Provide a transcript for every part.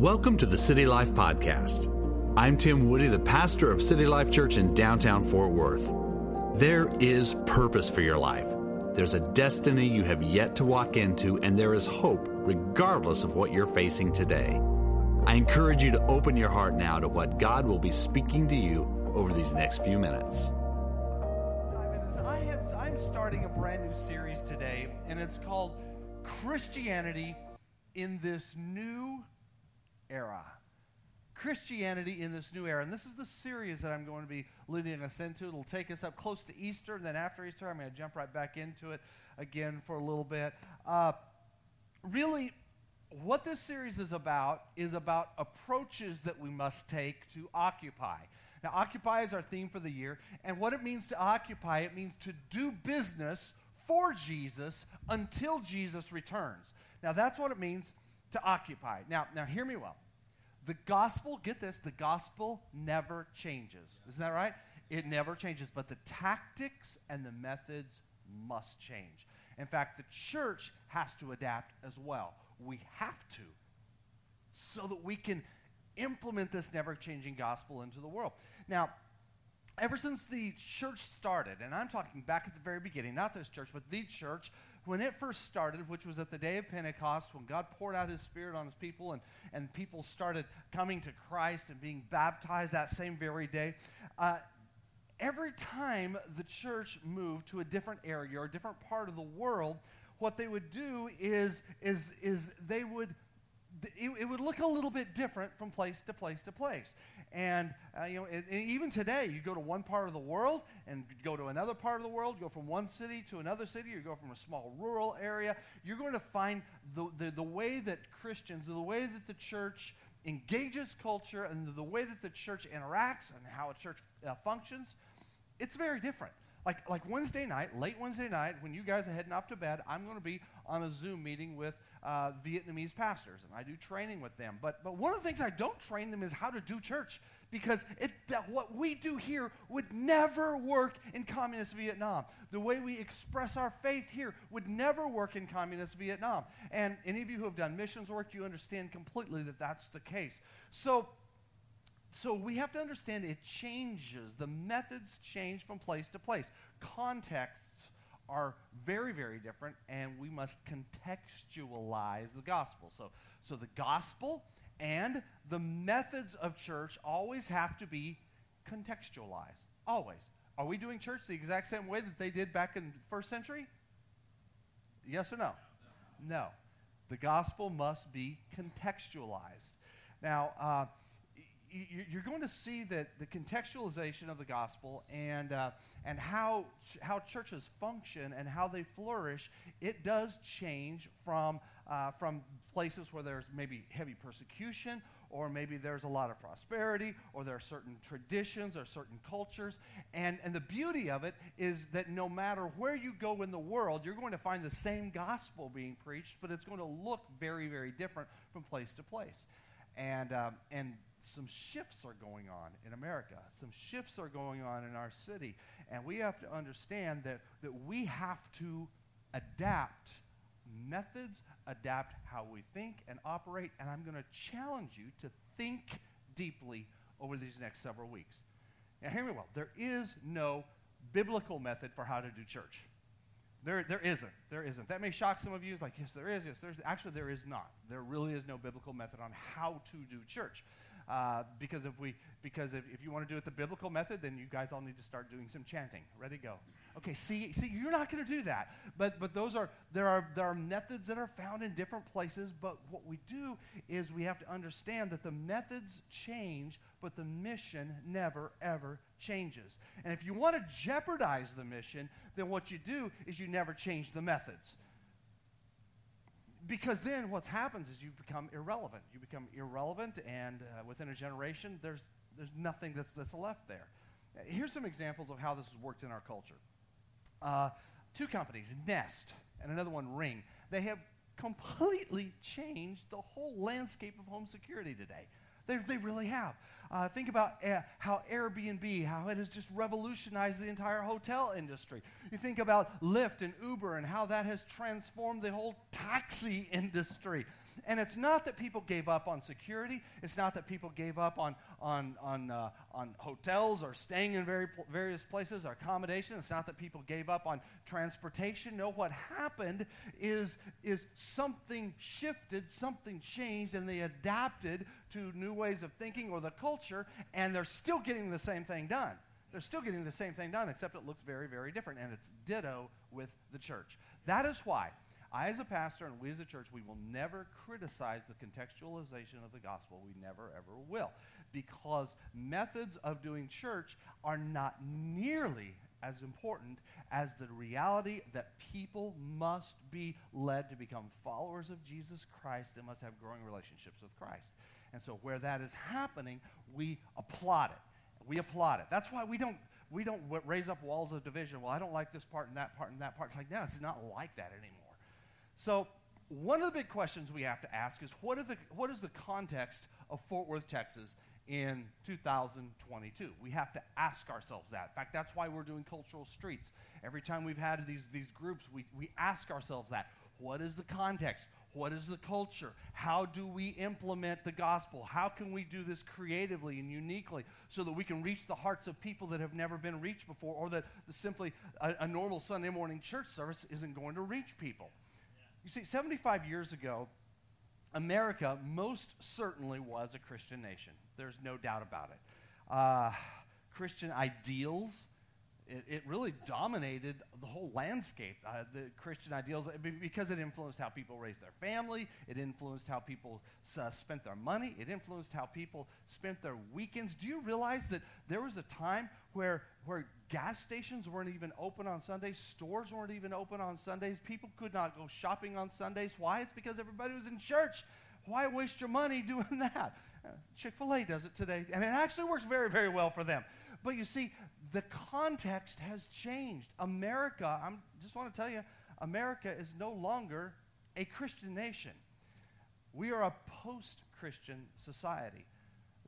Welcome to the City Life Podcast. I'm Tim Woody, the pastor of City Life Church in downtown Fort Worth. There is purpose for your life. There's a destiny you have yet to walk into, and there is hope regardless of what you're facing today. I encourage you to open your heart now to what God will be speaking to you over these next few minutes. I have, I'm starting a brand new series today, and it's called Christianity in this new era. Christianity in this new era. And this is the series that I'm going to be leading us into. It'll take us up close to Easter, and then after Easter, I'm going to jump right back into it again for a little bit. Uh, really, what this series is about is about approaches that we must take to occupy. Now, occupy is our theme for the year, and what it means to occupy, it means to do business for Jesus until Jesus returns. Now, that's what it means to occupy. Now, now hear me well. The gospel, get this, the gospel never changes. Isn't that right? It never changes, but the tactics and the methods must change. In fact, the church has to adapt as well. We have to so that we can implement this never changing gospel into the world. Now, ever since the church started, and I'm talking back at the very beginning, not this church, but the church, when it first started, which was at the day of Pentecost, when God poured out his Spirit on his people and, and people started coming to Christ and being baptized that same very day, uh, every time the church moved to a different area or a different part of the world, what they would do is, is, is they would it, it, would look a little bit different from place to place to place. And, uh, you know, it, even today, you go to one part of the world and go to another part of the world, go from one city to another city, you go from a small rural area, you're going to find the, the, the way that Christians, the way that the church engages culture and the, the way that the church interacts and how a church uh, functions, it's very different. Like, like Wednesday night, late Wednesday night, when you guys are heading off to bed, I'm going to be on a Zoom meeting with uh, Vietnamese pastors, and I do training with them. But, but one of the things I don't train them is how to do church, because it, what we do here would never work in communist Vietnam. The way we express our faith here would never work in communist Vietnam. And any of you who have done missions work, you understand completely that that's the case. So, so we have to understand it changes. The methods change from place to place. Contexts are very, very different, and we must contextualize the gospel. So, so the gospel and the methods of church always have to be contextualized. Always. Are we doing church the exact same way that they did back in the first century? Yes or no? No. The gospel must be contextualized. Now, uh, you're going to see that the contextualization of the gospel and, uh, and how, how churches function and how they flourish, it does change from, uh, from places where there's maybe heavy persecution or maybe there's a lot of prosperity or there are certain traditions or certain cultures. And, and the beauty of it is that no matter where you go in the world, you're going to find the same gospel being preached, but it's going to look very, very different from place to place. And, um, and some shifts are going on in America. Some shifts are going on in our city. And we have to understand that, that we have to adapt methods, adapt how we think and operate. And I'm going to challenge you to think deeply over these next several weeks. Now, hear me well. There is no biblical method for how to do church. There, there isn't. There isn't. That may shock some of you. It's like, yes, there is. Yes, there's. Actually, there is not. There really is no biblical method on how to do church. Uh, because if we because if, if you want to do it the biblical method, then you guys all need to start doing some chanting. Ready, go. Okay, see, see, you're not going to do that. But but those are there are there are methods that are found in different places. But what we do is we have to understand that the methods change, but the mission never ever changes. And if you want to jeopardize the mission, then what you do is you never change the methods because then what happens is you become irrelevant. You become irrelevant, and uh, within a generation, there's, there's nothing that's, that's left there. Here's some examples of how this has worked in our culture. Uh, two companies, Nest and another one, Ring, they have completely changed the whole landscape of home security today. They, they really have. Uh, think about uh, how Airbnb, how it has just revolutionized the entire hotel industry. You think about Lyft and Uber and how that has transformed the whole taxi industry. And it's not that people gave up on security. It's not that people gave up on, on, on, uh, on hotels or staying in very various places or accommodation. It's not that people gave up on transportation. No, what happened is, is something shifted, something changed, and they adapted to new ways of thinking or the culture, and they're still getting the same thing done. They're still getting the same thing done, except it looks very, very different, and it's ditto with the church. That is why I, as a pastor, and we as a church, we will never criticize the contextualization of the gospel. We never, ever will. Because methods of doing church are not nearly as important as the reality that people must be led to become followers of Jesus Christ and must have growing relationships with Christ. And so, where that is happening, we applaud it. We applaud it. That's why we don't we don't raise up walls of division. Well, I don't like this part and that part and that part. It's like, no, it's not like that anymore. So, one of the big questions we have to ask is what, the, what is the context of Fort Worth, Texas in 2022? We have to ask ourselves that. In fact, that's why we're doing cultural streets. Every time we've had these, these groups, we, we ask ourselves that. What is the context? What is the culture? How do we implement the gospel? How can we do this creatively and uniquely so that we can reach the hearts of people that have never been reached before or that simply a, a normal Sunday morning church service isn't going to reach people? You see, 75 years ago, America most certainly was a Christian nation. There's no doubt about it. Uh, Christian ideals it, it really dominated the whole landscape, uh, the Christian ideals, uh, because it influenced how people raised their family, it influenced how people uh, spent their money, it influenced how people spent their weekends. Do you realize that there was a time where, where gas stations weren't even open on Sundays, stores weren't even open on Sundays, people could not go shopping on Sundays? Why? It's because everybody was in church. Why waste your money doing that? Chick fil A does it today, and it actually works very, very well for them. But you see, the context has changed. America, I just want to tell you, America is no longer a Christian nation. We are a post Christian society.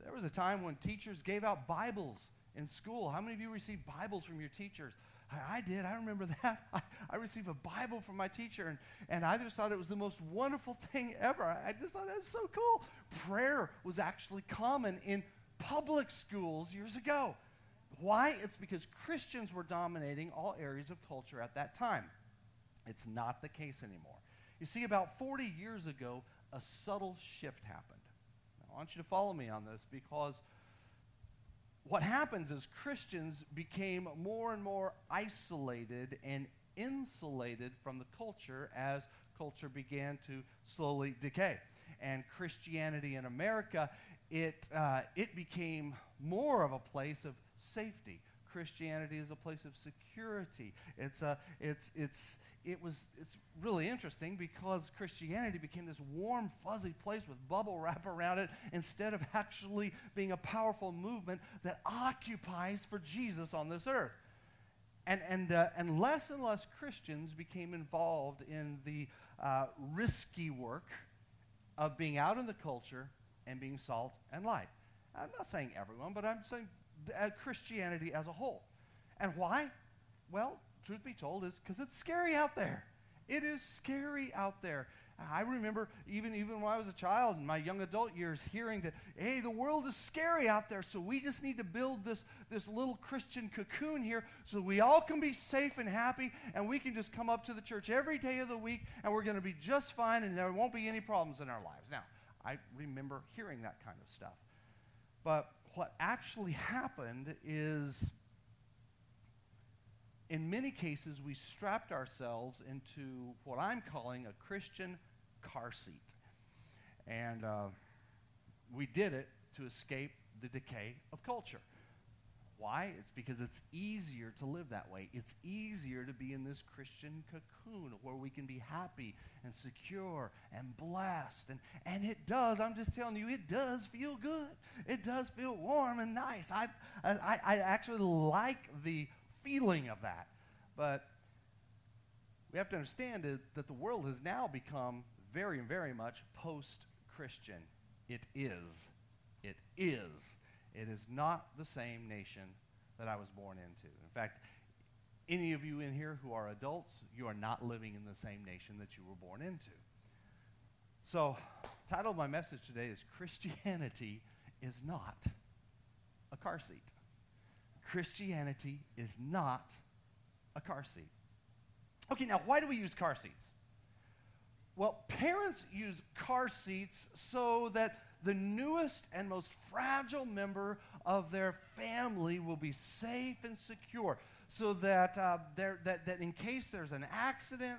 There was a time when teachers gave out Bibles in school. How many of you received Bibles from your teachers? I, I did. I remember that. I, I, received a Bible from my teacher, and, and I just thought it was the most wonderful thing ever. I, I just thought it was so cool. Prayer was actually common in public schools years ago. Why? It's because Christians were dominating all areas of culture at that time. It's not the case anymore. You see, about 40 years ago, a subtle shift happened. Now, I want you to follow me on this because what happens is Christians became more and more isolated and insulated from the culture as culture began to slowly decay. And Christianity in America, it, uh, it became more of a place of safety. Christianity is a place of security. It's a, it's, it's, it was, it's really interesting because Christianity became this warm, fuzzy place with bubble wrap around it instead of actually being a powerful movement that occupies for Jesus on this earth. And, and, uh, and less and less Christians became involved in the uh, risky work of being out in the culture and being salt and light. I'm not saying everyone, but I'm saying uh, Christianity as a whole. And why? Well, truth be told, is because it's scary out there. It is scary out there. I remember even, even when I was a child in my young adult years hearing that, hey, the world is scary out there, so we just need to build this, this little Christian cocoon here so we all can be safe and happy and we can just come up to the church every day of the week and we're going to be just fine and there won't be any problems in our lives. Now, I remember hearing that kind of stuff. But what actually happened is, in many cases, we strapped ourselves into what I'm calling a Christian car seat. And uh, we did it to escape the decay of culture. Why? It's because it's easier to live that way. It's easier to be in this Christian cocoon where we can be happy and secure and blessed. And, and it does, I'm just telling you, it does feel good. It does feel warm and nice. I, I, I actually like the feeling of that. But we have to understand that, the world has now become very, very much post Christian. It is. It is it is not the same nation that I was born into. In fact, any of you in here who are adults, you are not living in the same nation that you were born into. So, title of my message today is Christianity is not a car seat. Christianity is not a car seat. Okay, now why do we use car seats? Well, parents use car seats so that the newest and most fragile member of their family will be safe and secure, so that, uh, that, that in case there's an accident,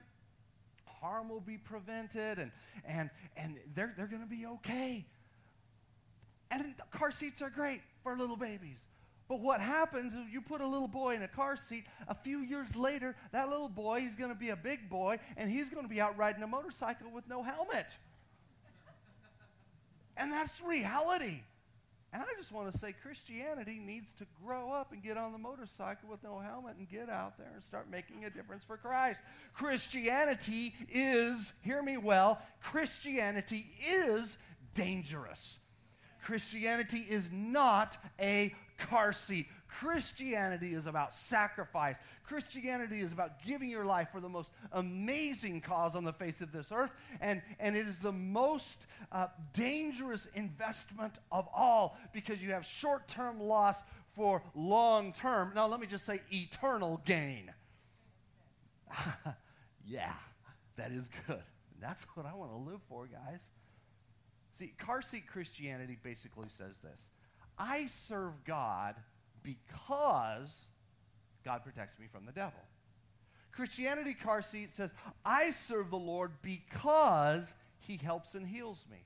harm will be prevented and, and, and they're, they're going to be okay. And car seats are great for little babies. But what happens is you put a little boy in a car seat, a few years later, that little boy is going to be a big boy and he's going to be out riding a motorcycle with no helmet. and that's reality. And I just want to say Christianity needs to grow up and get on the motorcycle with no helmet and get out there and start making a difference for Christ. Christianity is, hear me well, Christianity is dangerous. Christianity is not a car seat. Christianity is about sacrifice. Christianity is about giving your life for the most amazing cause on the face of this earth. And, and it is the most uh, dangerous investment of all because you have short term loss for long term. Now, let me just say eternal gain. yeah, that is good. That's what I want to live for, guys. See, car seat Christianity basically says this I serve God because God protects me from the devil. Christianity car seat says, I serve the Lord because he helps and heals me.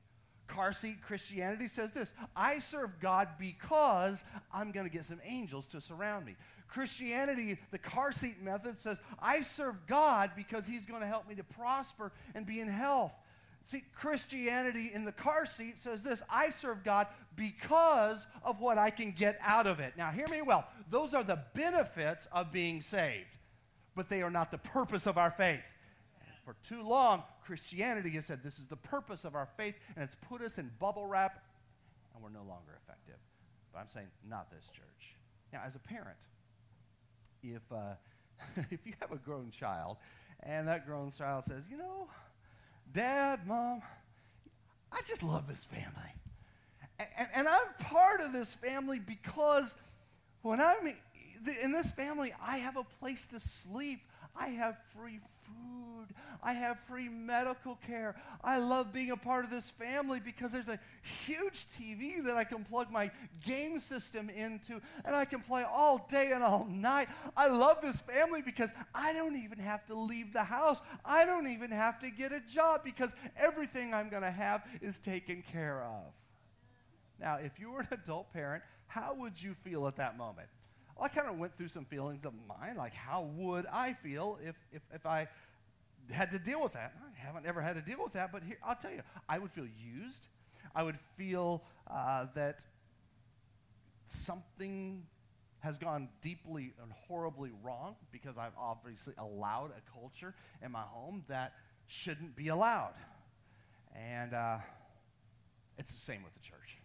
Car seat Christianity says this I serve God because I'm going to get some angels to surround me. Christianity, the car seat method, says I serve God because he's going to help me to prosper and be in health. See, Christianity in the car seat says this I serve God because of what I can get out of it. Now, hear me well. Those are the benefits of being saved, but they are not the purpose of our faith. for too long, Christianity has said this is the purpose of our faith, and it's put us in bubble wrap, and we're no longer effective. But I'm saying, not this church. Now, as a parent, if, uh, if you have a grown child, and that grown child says, you know, Dad, Mom, I just love this family. And, and, I'm part of this family because when I'm in this family, I have a place to sleep. I have free food. I have free medical care. I love being a part of this family because there's a huge TV that I can plug my game system into and I can play all day and all night. I love this family because I don't even have to leave the house. I don't even have to get a job because everything I'm going to have is taken care of. Now, if you were an adult parent, how would you feel at that moment? Well, I kind of went through some feelings of mine, like how would I feel if, if, if I had to deal with that. I haven't ever had to deal with that, but here, I'll tell you, I would feel used. I would feel uh, that something has gone deeply and horribly wrong because I've obviously allowed a culture in my home that shouldn't be allowed. And uh, it's the same with the church.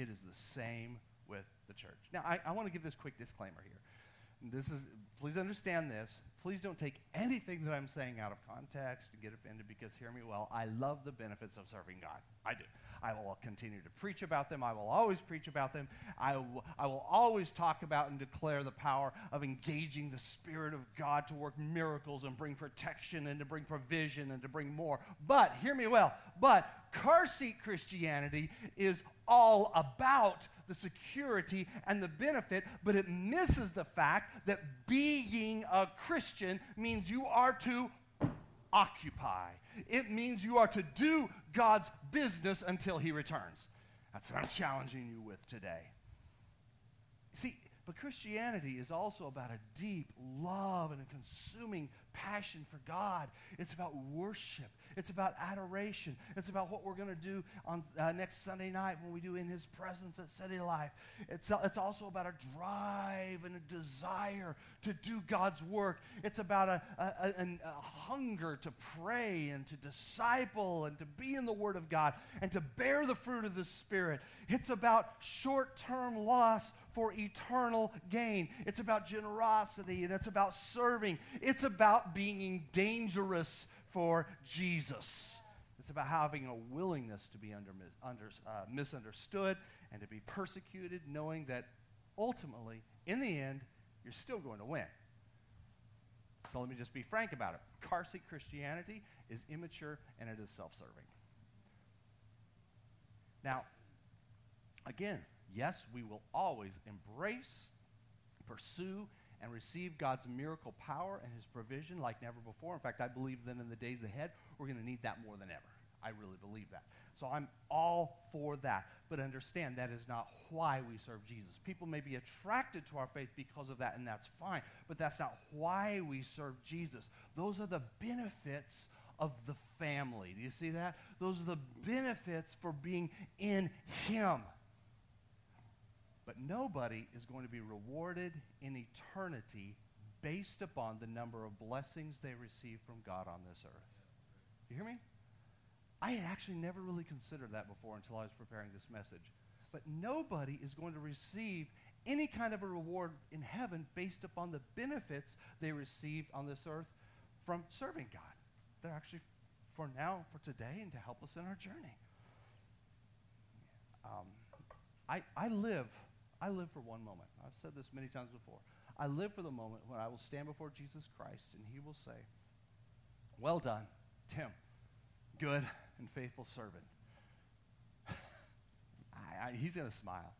It is the same with the church. Now, I, I want to give this quick disclaimer here. This is, please understand this. Please don't take anything that I'm saying out of context and get offended because, hear me well, I love the benefits of serving God. I do. I will continue to preach about them. I will always preach about them. I, w- I will always talk about and declare the power of engaging the Spirit of God to work miracles and bring protection and to bring provision and to bring more. But, hear me well, but car seat Christianity is all about the security and the benefit, but it misses the fact that being a Christian means you are to occupy. It means you are to do God's business until He returns. That's what I'm challenging you with today. See, but Christianity is also about a deep love and a consuming passion for God. It's about worship. It's about adoration. It's about what we're going to do on uh, next Sunday night when we do In His Presence at City Life. It's, uh, it's also about a drive and a desire to do God's work. It's about a, a, a, a hunger to pray and to disciple and to be in the Word of God and to bear the fruit of the Spirit. It's about short term loss for eternal gain. It's about generosity and it's about serving. It's about being dangerous for Jesus. It's about having a willingness to be under, under, uh, misunderstood and to be persecuted, knowing that ultimately, in the end, you're still going to win. So let me just be frank about it. Car seat Christianity is immature and it is self serving. Now, again, yes, we will always embrace, pursue, and receive God's miracle power and his provision like never before. In fact, I believe that in the days ahead, we're going to need that more than ever. I really believe that. So I'm all for that. But understand that is not why we serve Jesus. People may be attracted to our faith because of that, and that's fine. But that's not why we serve Jesus. Those are the benefits of the family. Do you see that? Those are the benefits for being in Him. But nobody is going to be rewarded in eternity based upon the number of blessings they receive from God on this earth. You hear me? I had actually never really considered that before until I was preparing this message. But nobody is going to receive any kind of a reward in heaven based upon the benefits they received on this earth from serving God. They're actually for now, for today, and to help us in our journey. Um, I, I live, I live for one moment. I've said this many times before. I live for the moment when I will stand before Jesus Christ and he will say, Well done, Tim, good and faithful servant. I, I, he's going to smile.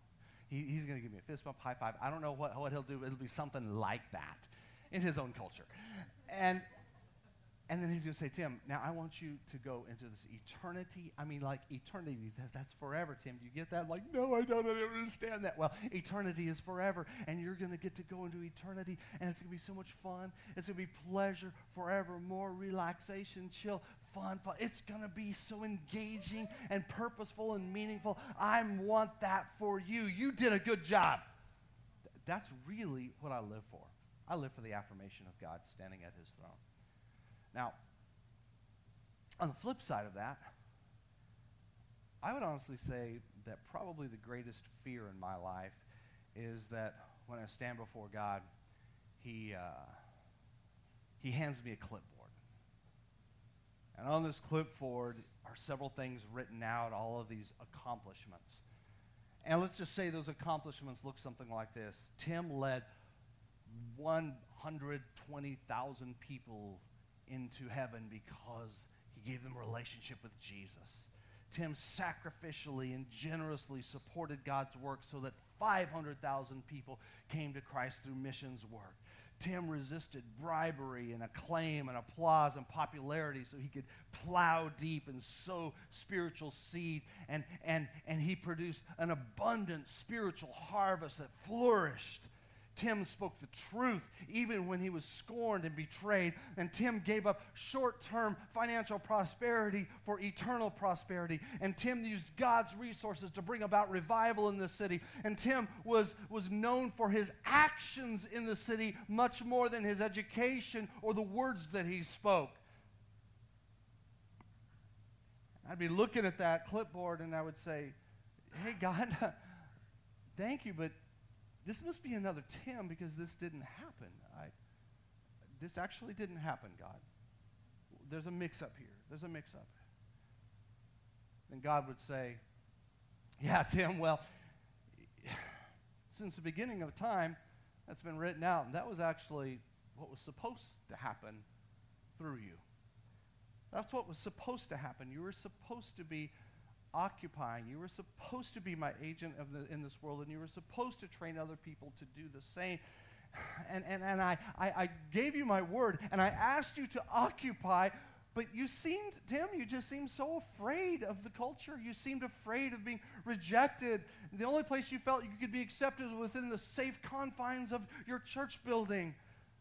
He, he's going to give me a fist bump, high five. I don't know what, what he'll do. It'll be something like that in his own culture. And and then he's going to say, Tim, now I want you to go into this eternity. I mean, like eternity, that's, that's forever, Tim. Do you get that? Like, no, I don't, I don't understand that. Well, eternity is forever, and you're going to get to go into eternity, and it's going to be so much fun. It's going to be pleasure, forever, more relaxation, chill, fun, fun. It's going to be so engaging and purposeful and meaningful. I want that for you. You did a good job. That's really what I live for. I live for the affirmation of God standing at his throne. Now, on the flip side of that, I would honestly say that probably the greatest fear in my life is that when I stand before God, He, uh, he hands me a clipboard. And on this clipboard are several things written out, all of these accomplishments. And let's just say those accomplishments look something like this Tim led 120,000 people into heaven because he gave them relationship with Jesus. Tim sacrificially and generously supported God's work so that 500,000 people came to Christ through missions work. Tim resisted bribery and acclaim and applause and popularity so he could plow deep and sow spiritual seed. And, and, and he produced an abundant spiritual harvest that flourished Tim spoke the truth even when he was scorned and betrayed. And Tim gave up short term financial prosperity for eternal prosperity. And Tim used God's resources to bring about revival in the city. And Tim was, was known for his actions in the city much more than his education or the words that he spoke. I'd be looking at that clipboard and I would say, Hey, God, thank you, but this must be another Tim because this didn't happen. I, this actually didn't happen, God. There's a mix up here. There's a mix up. Then God would say, Yeah, Tim, well, since the beginning of time, that's been written out, and that was actually what was supposed to happen through you. That's what was supposed to happen. You were supposed to be occupying. You were supposed to be my agent the, in this world, and you were supposed to train other people to do the same. And, and, and I, I, I gave you my word, and I asked you to occupy, but you seemed, Tim, you just seemed so afraid of the culture. You seemed afraid of being rejected. The only place you felt you could be accepted was within the safe confines of your church building.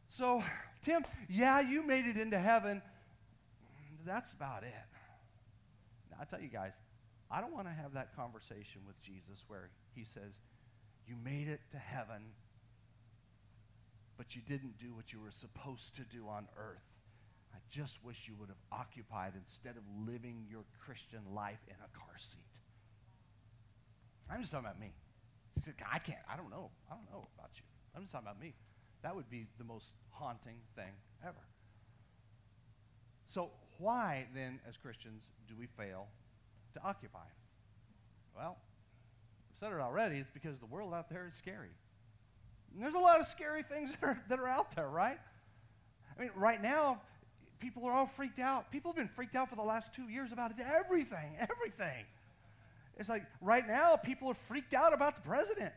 So, Tim, yeah, you made it into heaven. That's about it. Now, I tell you guys, I don't want to have that conversation with Jesus where he says, You made it to heaven, but you didn't do what you were supposed to do on earth. I just wish you would have occupied instead of living your Christian life in a car seat. I'm just talking about me. I can't, I don't know. I don't know about you. I'm just talking about me. That would be the most haunting thing ever. So, why then, as Christians, do we fail to occupy? Well, I've said it already. It's because the world out there is scary. And there's a lot of scary things that are, that are out there, right? I mean, right now, people are all freaked out. People have been freaked out for the last two years about everything, everything. It's like right now, people are freaked out about the president.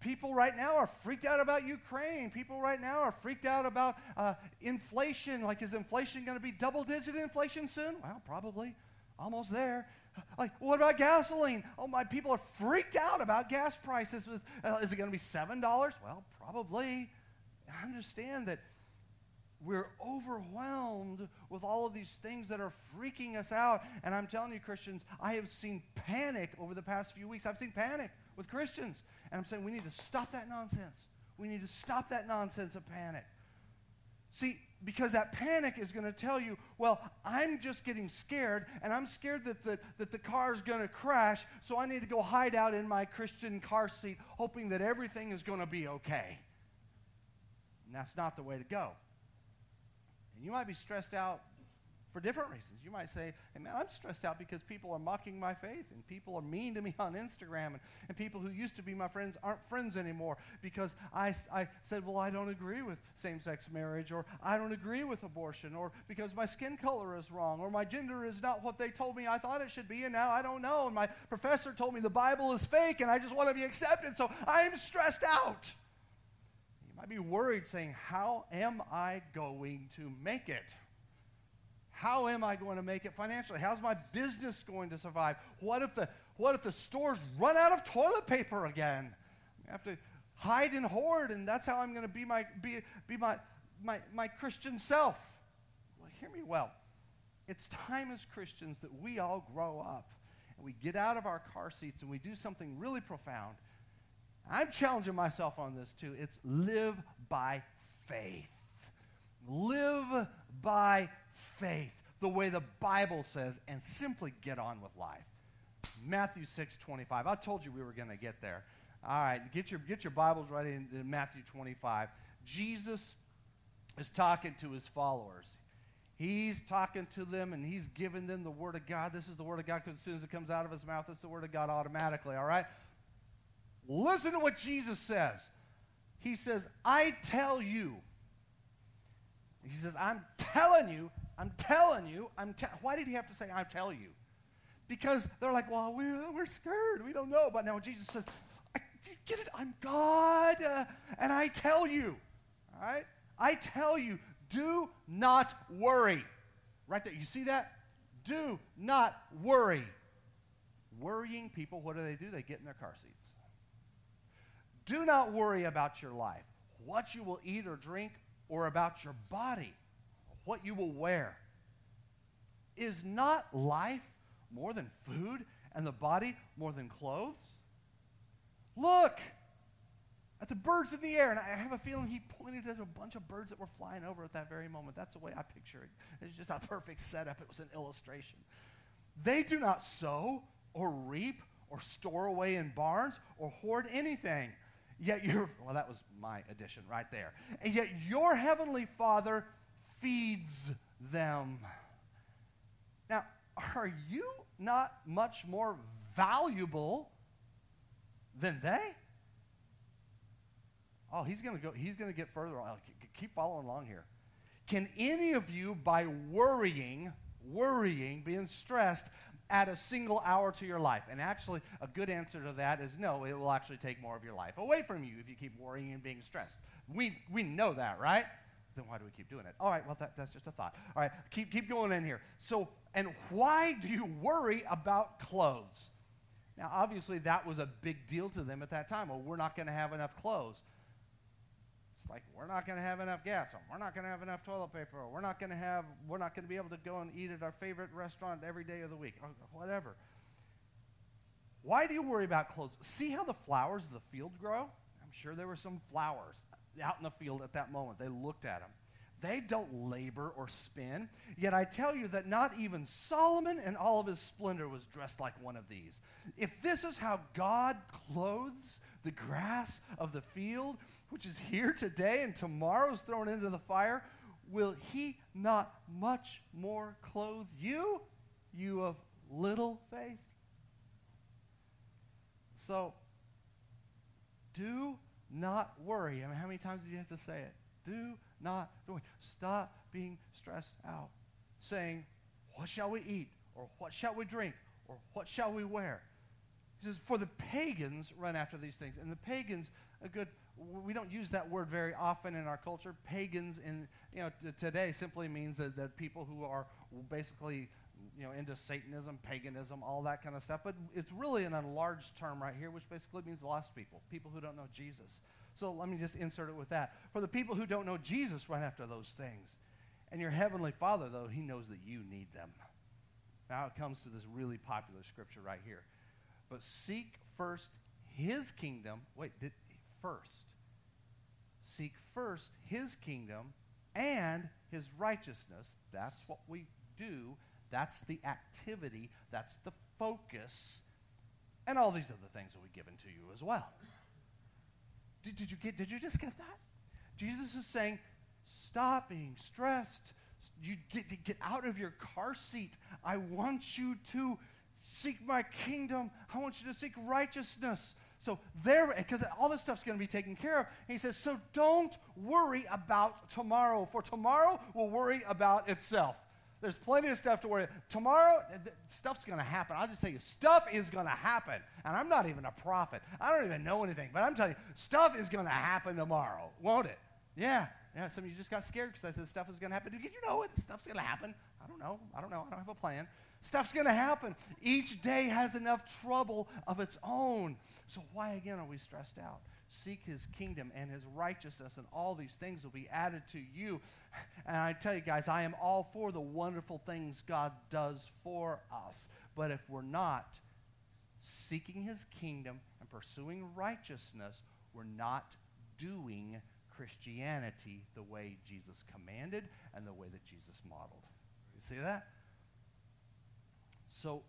People right now are freaked out about Ukraine. People right now are freaked out about uh, inflation. Like, is inflation going to be double digit inflation soon? Well, probably. Almost there. Like, what about gasoline? Oh, my people are freaked out about gas prices. Uh, is it going to be $7? Well, probably. I understand that we're overwhelmed with all of these things that are freaking us out. And I'm telling you, Christians, I have seen panic over the past few weeks. I've seen panic with Christians. And I'm saying we need to stop that nonsense. We need to stop that nonsense of panic. See, because that panic is going to tell you, well, I'm just getting scared, and I'm scared that the, that the car is going to crash, so I need to go hide out in my Christian car seat, hoping that everything is going to be okay. And that's not the way to go. And you might be stressed out for different reasons. You might say, hey man, I'm stressed out because people are mocking my faith and people are mean to me on Instagram and, and people who used to be my friends aren't friends anymore because I, I said, well, I don't agree with same sex marriage or I don't agree with abortion or because my skin color is wrong or my gender is not what they told me I thought it should be and now I don't know. And my professor told me the Bible is fake and I just want to be accepted, so I'm stressed out. You might be worried saying, how am I going to make it? How am I going to make it financially? How's my business going to survive? What if the, what if the stores run out of toilet paper again? I have to hide and hoard, and that's how I'm going to be my, be, be my, my, my Christian self. Well, hear me well. It's time as Christians that we all grow up and we get out of our car seats and we do something really profound. I'm challenging myself on this too. It's live by faith. Live by faith, the way the Bible says, and simply get on with life. Matthew 6 25. I told you we were going to get there. All right, get your, get your Bibles ready in, in Matthew 25. Jesus is talking to his followers. He's talking to them and he's giving them the Word of God. This is the Word of God because as soon as it comes out of his mouth, it's the Word of God automatically, all right? Listen to what Jesus says. He says, I tell you. He says, I'm telling you I'm telling you, I'm te- why did he have to say, I tell you? Because they're like, well, we're, we're scared. We don't know. But now Jesus says, do you get it? I'm God, uh, and I tell you, all right? I tell you, do not worry. Right there. You see that? Do not worry. Worrying people, what do they do? They get in their car seats. Do not worry about your life, what you will eat or drink, or about your body what you will wear. Is not life more than food and the body more than clothes? Look at the birds in the air. And I have a feeling he pointed at a bunch of birds that were flying over at that very moment. That's the way I picture it. It's just a perfect setup. It was an illustration. They do not sow or reap or store away in barns or hoard anything. Yet your, well, that was my addition right there. And yet your heavenly Father feeds them. Now, are you not much more valuable than they? Oh, he's going to go he's going to get further on. Keep following along here. Can any of you by worrying, worrying, being stressed add a single hour to your life? And actually, a good answer to that is no, it will actually take more of your life away from you if you keep worrying and being stressed. We, we know that, right? Then why do we keep doing it? All right, well, that, that's just a thought. All right, keep, keep going in here. So, and why do you worry about clothes? Now, obviously, that was a big deal to them at that time. Well, we're not going to have enough clothes. It's like we're not going to have enough gas, or we're not going to have enough toilet paper, or we're not going to have, we're not going to be able to go and eat at our favorite restaurant every day of the week, or whatever. Why do you worry about clothes? See how the flowers of the field grow? I'm sure there were some flowers out in the field at that moment. They looked at him. They don't labor or spin. Yet I tell you that not even Solomon in all of his splendor was dressed like one of these. If this is how God clothes the grass of the field, which is here today and tomorrow is thrown into the fire, will he not much more clothe you, you of little faith? So, do not worry. I mean, how many times did you have to say it? Do not worry. Stop being stressed out, saying, What shall we eat? Or what shall we drink? Or what shall we wear? He says, For the pagans run after these things. And the pagans, a good, we don't use that word very often in our culture. Pagans in, you know, t- today simply means that, that people who are basically, you know, into Satanism, paganism, all that kind of stuff. But it's really an enlarged term right here, which basically means lost people, people who don't know Jesus. So let me just insert it with that. For the people who don't know Jesus, run after those things. And your heavenly Father, though, he knows that you need them. Now it comes to this really popular scripture right here. But seek first his kingdom. Wait, did first. Seek first his kingdom and his righteousness. That's what we do. That's the activity. That's the focus. And all these other things will be given to you as well. Did, did, you get did you just get that? Jesus is saying, stop being stressed. You get, get out of your car seat. I want you to seek my kingdom. I want you to seek righteousness. So there, because all this stuff's going to be taken care of. he says, so don't worry about tomorrow, for tomorrow will worry about itself. There's plenty of stuff to worry. Tomorrow, stuff's going to happen. I'll just tell you, stuff is going to happen. And I'm not even a prophet. I don't even know anything, but I'm telling you, stuff is going to happen tomorrow, won't it? Yeah. Yeah, some of you just got scared because I said stuff is going to happen. Did you know it? Stuff's going to happen. I don't know. I don't know. I don't have a plan. Stuff's going to happen. Each day has enough trouble of its own. So why again are we stressed out? Seek his kingdom and his righteousness, and all these things will be added to you. And I tell you guys, I am all for the wonderful things God does for us. But if we're not seeking his kingdom and pursuing righteousness, we're not doing Christianity the way Jesus commanded and the way that Jesus modeled. You see that? So,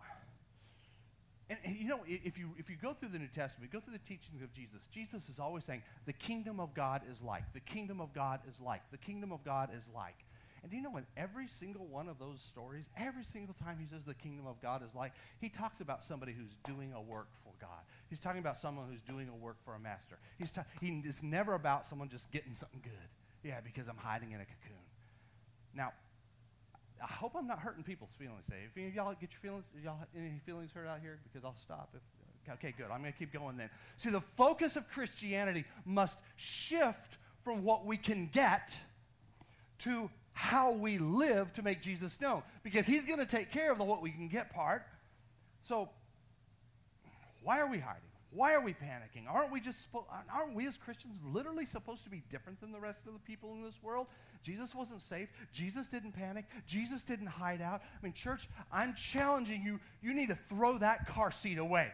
and, and, you know, if you, if you go through the New Testament, go through the teachings of Jesus, Jesus is always saying, the kingdom of God is like, the kingdom of God is like, the kingdom of God is like. And do you know, in every single one of those stories, every single time he says the kingdom of God is like, he talks about somebody who's doing a work for God. He's talking about someone who's doing a work for a master. He's ta- he, it's never about someone just getting something good. Yeah, because I'm hiding in a cocoon. Now, I hope I'm not hurting people's feelings today. If any of y'all get your feelings, y'all any feelings hurt out here? Because I'll stop. If, okay, good. I'm going to keep going then. See, the focus of Christianity must shift from what we can get to how we live to make Jesus known. Because he's going to take care of the what we can get part. So, why are we hiding? Why are we panicking? Aren't we just aren't we as Christians literally supposed to be different than the rest of the people in this world? Jesus wasn't safe. Jesus didn't panic. Jesus didn't hide out. I mean, church, I'm challenging you. You need to throw that car seat away.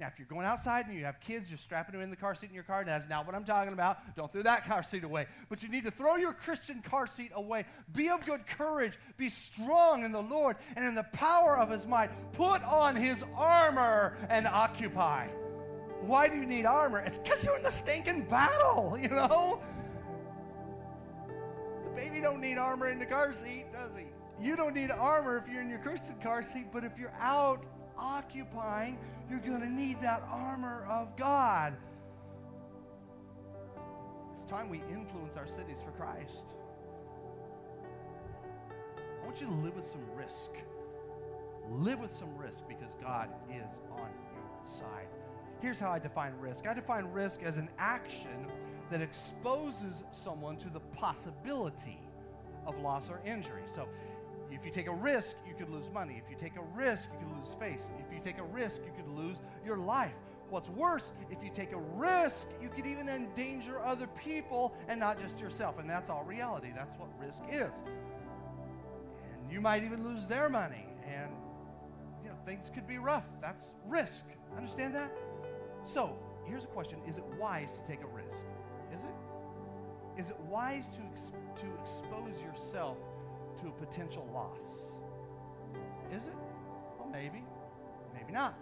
Now, if you're going outside and you have kids, you're strapping them in the car seat in your car. That's not what I'm talking about. Don't throw that car seat away. But you need to throw your Christian car seat away. Be of good courage. Be strong in the Lord and in the power of his might. Put on his armor and occupy. Why do you need armor? It's because you're in the stinking battle, you know? The baby don't need armor in the car seat, does he? You don't need armor if you're in your Christian car seat, but if you're out occupying, you're going to need that armor of God. It's time we influence our cities for Christ. I want you to live with some risk. Live with some risk because God is on your side. Here's how I define risk I define risk as an action that exposes someone to the possibility of loss or injury. So, if you take a risk, you could lose money. If you take a risk, you could lose face. If you take a risk, you could lose your life. What's worse, if you take a risk, you could even endanger other people and not just yourself. And that's all reality. That's what risk is. And you might even lose their money. And you know, things could be rough. That's risk. Understand that? So, here's a question Is it wise to take a risk? Is it? Is it wise to, ex- to expose yourself to a potential loss? Is it? Well, maybe. Maybe not.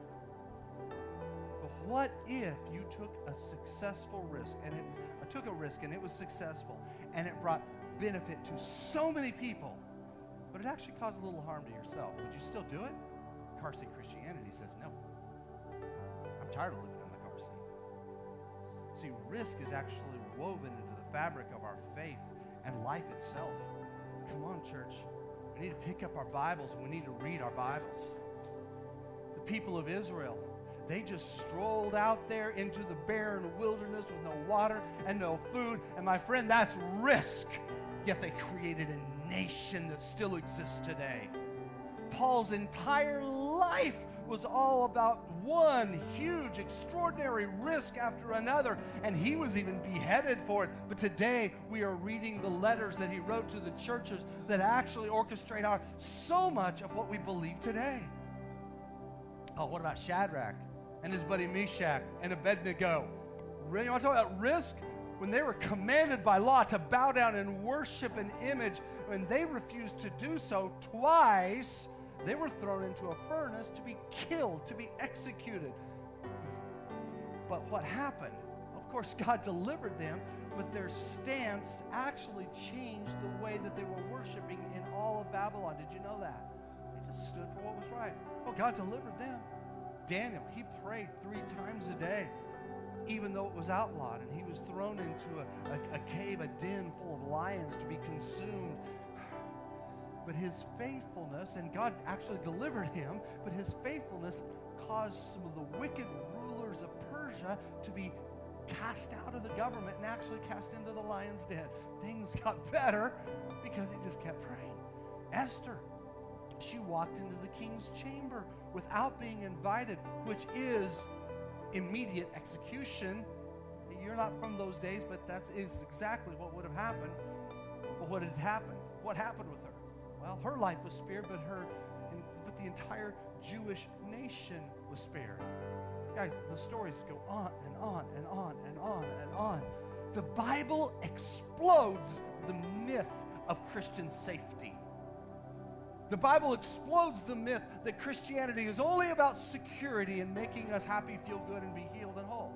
But what if you took a successful risk and it took a risk and it was successful and it brought benefit to so many people, but it actually caused a little harm to yourself. Would you still do it? Car Christianity says no. I'm tired of living See, risk is actually woven into the fabric of our faith and life itself. Come on, church. We need to pick up our Bibles and we need to read our Bibles. The people of Israel, they just strolled out there into the barren wilderness with no water and no food. And my friend, that's risk. Yet they created a nation that still exists today. Paul's entire life was all about one huge, extraordinary risk after another, and he was even beheaded for it. But today we are reading the letters that he wrote to the churches that actually orchestrate our so much of what we believe today. Oh, what about Shadrach and his buddy Meshach and Abednego? You want to talk about risk? When they were commanded by law to bow down and worship an image, when they refused to do so twice, they were thrown into a furnace to be killed, to be executed. But what happened? Of course, God delivered them, but their stance actually changed the way that they were worshiping in all of Babylon. Did you know that? They just stood for what was right. Oh, God delivered them. Daniel, he prayed three times a day, even though it was outlawed, and he was thrown into a, a, a cave, a den full of lions to be consumed but his faithfulness, and God actually delivered him, but his faithfulness caused some of the wicked rulers of Persia to be cast out of the government and actually cast into the lion's den. Things got better because he just kept praying. Esther, she walked into the king's chamber without being invited, which is immediate execution. You're not from those days, but that is exactly what would have happened. But what had happened? What happened with her? Well, her life was spared, but her, but the entire Jewish nation was spared. Guys, the stories go on and on and on and on and on. The Bible explodes the myth of Christian safety. The Bible explodes the myth that Christianity is only about security and making us happy, feel good, and be healed and whole.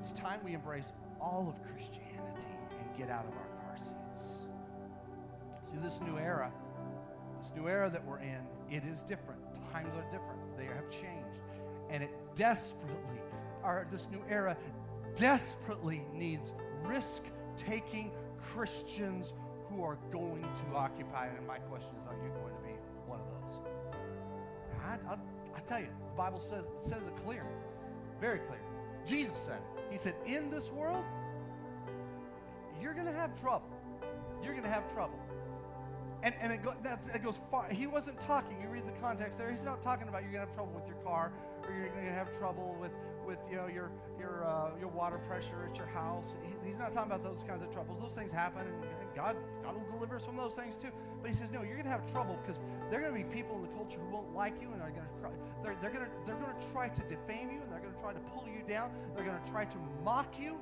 It's time we embrace all of Christianity and get out of our See, this new era, this new era that we're in, it is different. Times are different. They have changed. And it desperately, or this new era desperately needs risk taking Christians who are going to occupy it. And my question is, are you going to be one of those? I, I, I tell you, the Bible says, says it clear, very clear. Jesus said it. He said, In this world, you're going to have trouble. You're going to have trouble. And, and it, go, it goes far. He wasn't talking. You read the context there. He's not talking about you're going to have trouble with your car or you're going to have trouble with, with you know, your, your, uh, your water pressure at your house. He, he's not talking about those kinds of troubles. Those things happen, and, and God, God will deliver us from those things too. But he says, no, you're going to have trouble because there are going to be people in the culture who won't like you and are going to try, they're, they're going to, they're going to try to defame you and they're going to try to pull you down. They're going to try to mock you.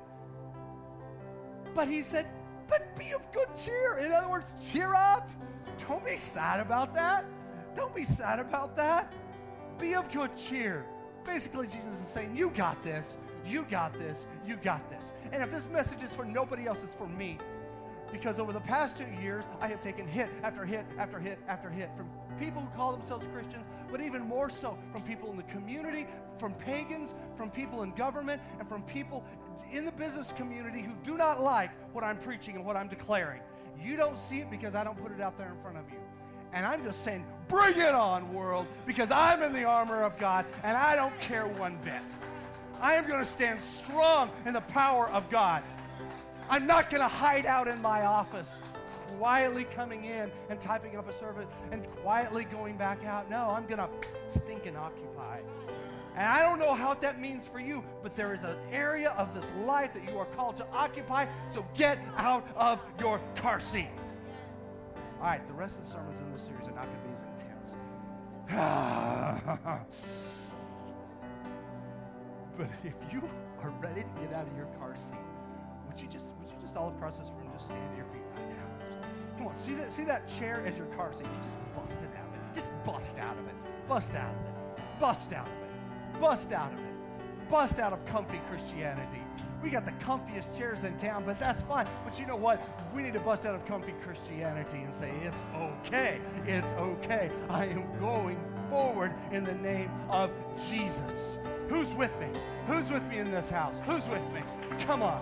But he said, but be of good cheer. In other words, cheer up. Don't be sad about that. Don't be sad about that. Be of good cheer. Basically, Jesus is saying, You got this. You got this. You got this. And if this message is for nobody else, it's for me. Because over the past two years, I have taken hit after hit after hit after hit from people who call themselves Christians, but even more so from people in the community, from pagans, from people in government, and from people in the business community who do not like what I'm preaching and what I'm declaring. You don't see it because I don't put it out there in front of you. And I'm just saying, bring it on, world, because I'm in the armor of God and I don't care one bit. I am going to stand strong in the power of God. I'm not going to hide out in my office, quietly coming in and typing up a service and quietly going back out. No, I'm going to stink and occupy. And I don't know how that means for you, but there is an area of this life that you are called to occupy, so get out of your car seat. All right, the rest of the sermons in this series are not going to be as intense. but if you are ready to get out of your car seat, would you just just all across this room just stand to your feet right now? Just, come on, see that see that chair as your car seat. You just bust it out of it. Just bust out of it. Bust out of it. Bust out of it. Bust out of it. Bust out of comfy Christianity. We got the comfiest chairs in town, but that's fine. But you know what? We need to bust out of comfy Christianity and say, it's okay. It's okay. I am going forward in the name of Jesus. Who's with me? Who's with me in this house? Who's with me? Come on.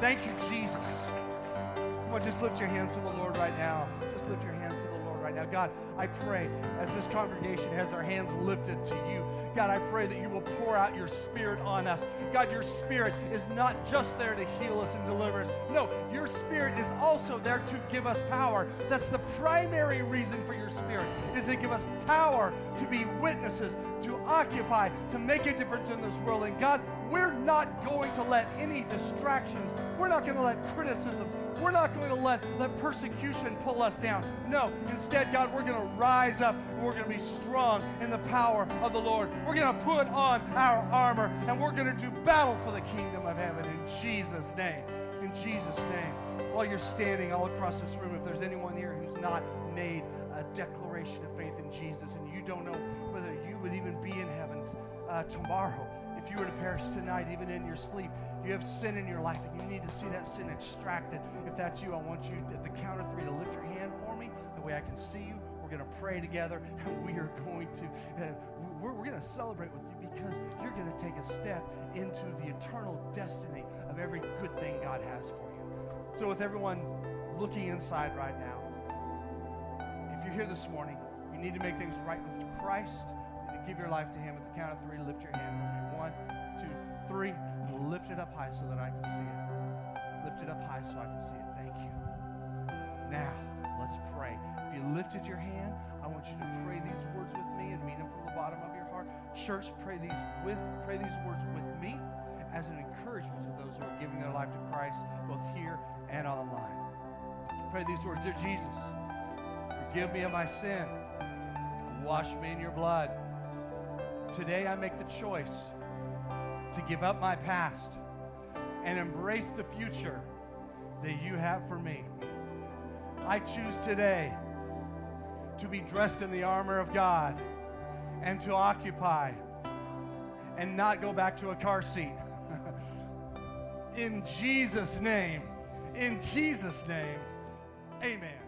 Thank you, Jesus. Come on, just lift your hands to the Lord right now. Just lift your hands now. God, I pray as this congregation has their hands lifted to you, God, I pray that you will pour out your spirit on us. God, your spirit is not just there to heal us and deliver us. No, your spirit is also there to give us power. That's the primary reason for your spirit, is to give us power to be witnesses, to occupy, to make a difference in this world. And God, we're not going to let any distractions, we're not going to let criticisms, we're not going to let, let persecution pull us down. No, instead, God, we're going to rise up and we're going to be strong in the power of the Lord. We're going to put on our armor and we're going to do battle for the kingdom of heaven in Jesus' name. In Jesus' name. While you're standing all across this room, if there's anyone here who's not made a declaration of faith in Jesus and you don't know whether you would even be in heaven uh, tomorrow, if you were to perish tonight, even in your sleep, you have sin in your life and you need to see that sin extracted. If that's you, I want you at the count of three to lift your hand for me. That way I can see you. We're going to pray together and we are going to, uh, we're, we're going to celebrate with you because you're going to take a step into the eternal destiny of every good thing God has for you. So, with everyone looking inside right now, if you're here this morning, you need to make things right with Christ and to give your life to Him. At the count of three, lift your hand for me. One, two, three. Lift it up high so that I can see it. Lift it up high so I can see it. Thank you. Now, let's pray. If you lifted your hand, I want you to pray these words with me and mean them from the bottom of your heart. Church, pray these with pray these words with me as an encouragement to those who are giving their life to Christ, both here and online. Pray these words, dear Jesus. Forgive me of my sin. Wash me in your blood. Today I make the choice to give up my past and embrace the future that you have for me. I choose today to be dressed in the armor of God and to occupy and not go back to a car seat. in Jesus' name, in Jesus' name, amen.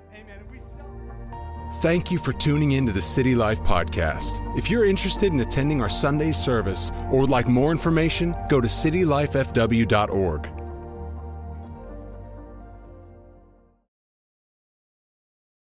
Thank you for tuning in to the City Life Podcast. If you're interested in attending our Sunday service or would like more information, go to citylifefw.org.